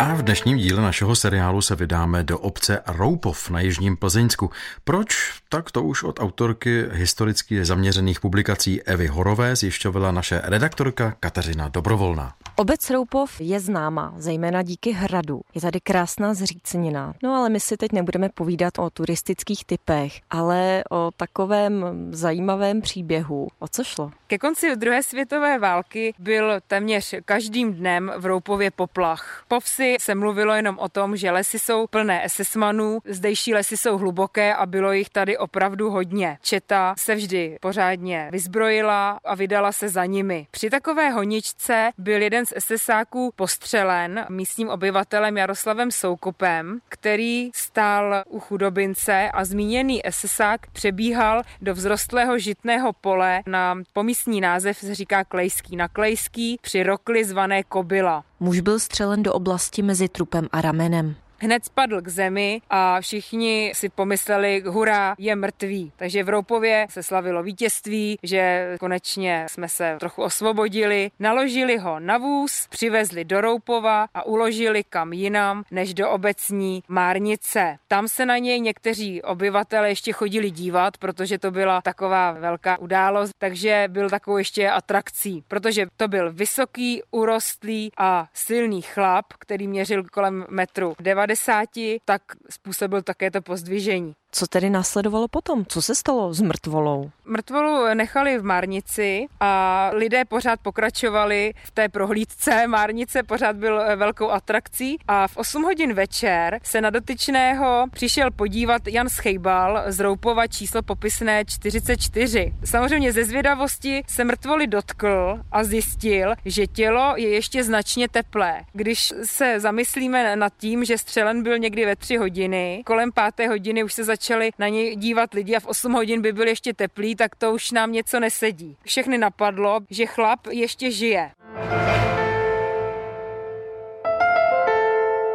A v dnešním díle našeho seriálu se vydáme do obce Roupov na Jižním Plzeňsku. Proč? Tak to už od autorky historicky zaměřených publikací Evy Horové zjišťovala naše redaktorka Kateřina Dobrovolná. Obec Roupov je známá, zejména díky hradu. Je tady krásná zřícenina. No ale my si teď nebudeme povídat o turistických typech, ale o takovém zajímavém příběhu. O co šlo? Ke konci druhé světové války byl téměř každým dnem v Roupově poplach. Po vsi se mluvilo jenom o tom, že lesy jsou plné SS-manů, zdejší lesy jsou hluboké a bylo jich tady opravdu hodně. Četa se vždy pořádně vyzbrojila a vydala se za nimi. Při takové honičce byl jeden z SSáků postřelen místním obyvatelem Jaroslavem Soukopem, který stál u chudobince a zmíněný SSák přebíhal do vzrostlého žitného pole na pomístní název se říká Klejský. Na Klejský při rokli zvané Kobila. Muž byl střelen do oblasti mezi trupem a ramenem hned spadl k zemi a všichni si pomysleli, hurá, je mrtvý. Takže v Roupově se slavilo vítězství, že konečně jsme se trochu osvobodili. Naložili ho na vůz, přivezli do Roupova a uložili kam jinam, než do obecní Márnice. Tam se na něj někteří obyvatele ještě chodili dívat, protože to byla taková velká událost, takže byl takovou ještě atrakcí, protože to byl vysoký, urostlý a silný chlap, který měřil kolem metru 90 50, tak způsobil také to pozdvižení. Co tedy následovalo potom? Co se stalo s mrtvolou? Mrtvolu nechali v Márnici a lidé pořád pokračovali v té prohlídce. Márnice pořád byl eh, velkou atrakcí a v 8 hodin večer se na dotyčného přišel podívat Jan Schejbal z Roupova číslo popisné 44. Samozřejmě ze zvědavosti se mrtvoli dotkl a zjistil, že tělo je ještě značně teplé. Když se zamyslíme nad tím, že střelen byl někdy ve 3 hodiny, kolem páté hodiny už se začal začali na něj dívat lidi a v 8 hodin by byl ještě teplý, tak to už nám něco nesedí. Všechny napadlo, že chlap ještě žije.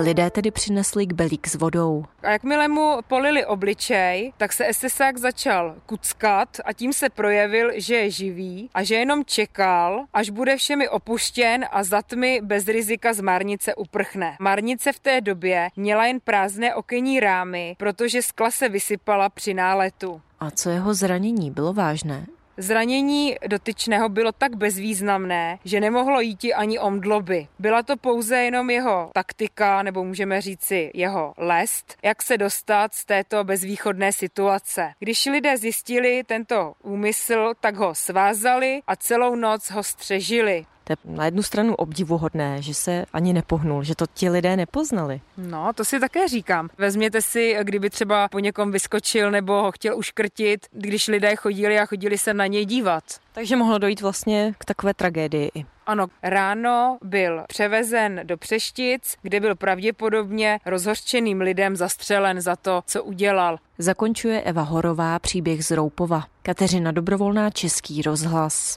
Lidé tedy přinesli kbelík s vodou. A jakmile mu polili obličej, tak se SSák začal kuckat a tím se projevil, že je živý a že jenom čekal, až bude všemi opuštěn a za tmy bez rizika z Marnice uprchne. Marnice v té době měla jen prázdné okenní rámy, protože skla se vysypala při náletu. A co jeho zranění bylo vážné? Zranění dotyčného bylo tak bezvýznamné, že nemohlo jít ani o mdloby. Byla to pouze jenom jeho taktika, nebo můžeme říci jeho lest, jak se dostat z této bezvýchodné situace. Když lidé zjistili tento úmysl, tak ho svázali a celou noc ho střežili. To je na jednu stranu obdivuhodné, že se ani nepohnul, že to ti lidé nepoznali. No, to si také říkám. Vezměte si, kdyby třeba po někom vyskočil nebo ho chtěl uškrtit, když lidé chodili a chodili se na něj dívat. Takže mohlo dojít vlastně k takové tragédii. Ano, ráno byl převezen do Přeštic, kde byl pravděpodobně rozhořčeným lidem zastřelen za to, co udělal. Zakončuje Eva Horová příběh z Roupova. Kateřina Dobrovolná, Český rozhlas.